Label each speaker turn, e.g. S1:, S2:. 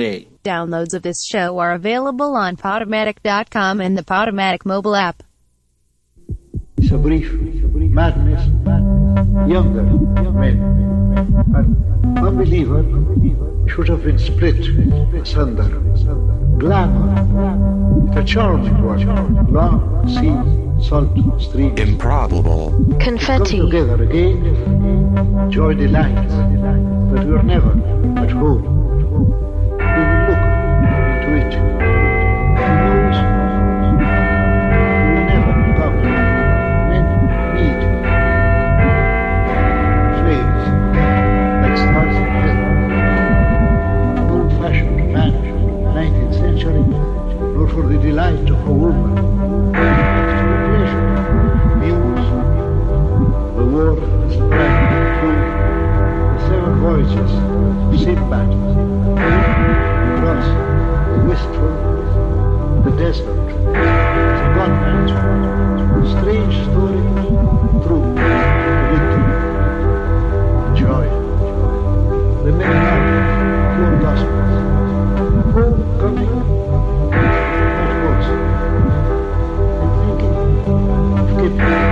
S1: Sunday.
S2: Downloads of this show are available on Podomatic.com and the Podomatic mobile app.
S3: It's a brief madness, younger men. An unbeliever should have been split asunder. Glamour, the charming one, long sea, salt streams.
S4: Improbable.
S3: Come
S5: Confetti.
S3: together again, joy delights, but we're never at home. Voyages of Sinbad. Across the wistful, the desert. The godman's strange story, true, victory, joy. The many are pure gospels. Homecoming, not worse. I'm thinking of Kipling.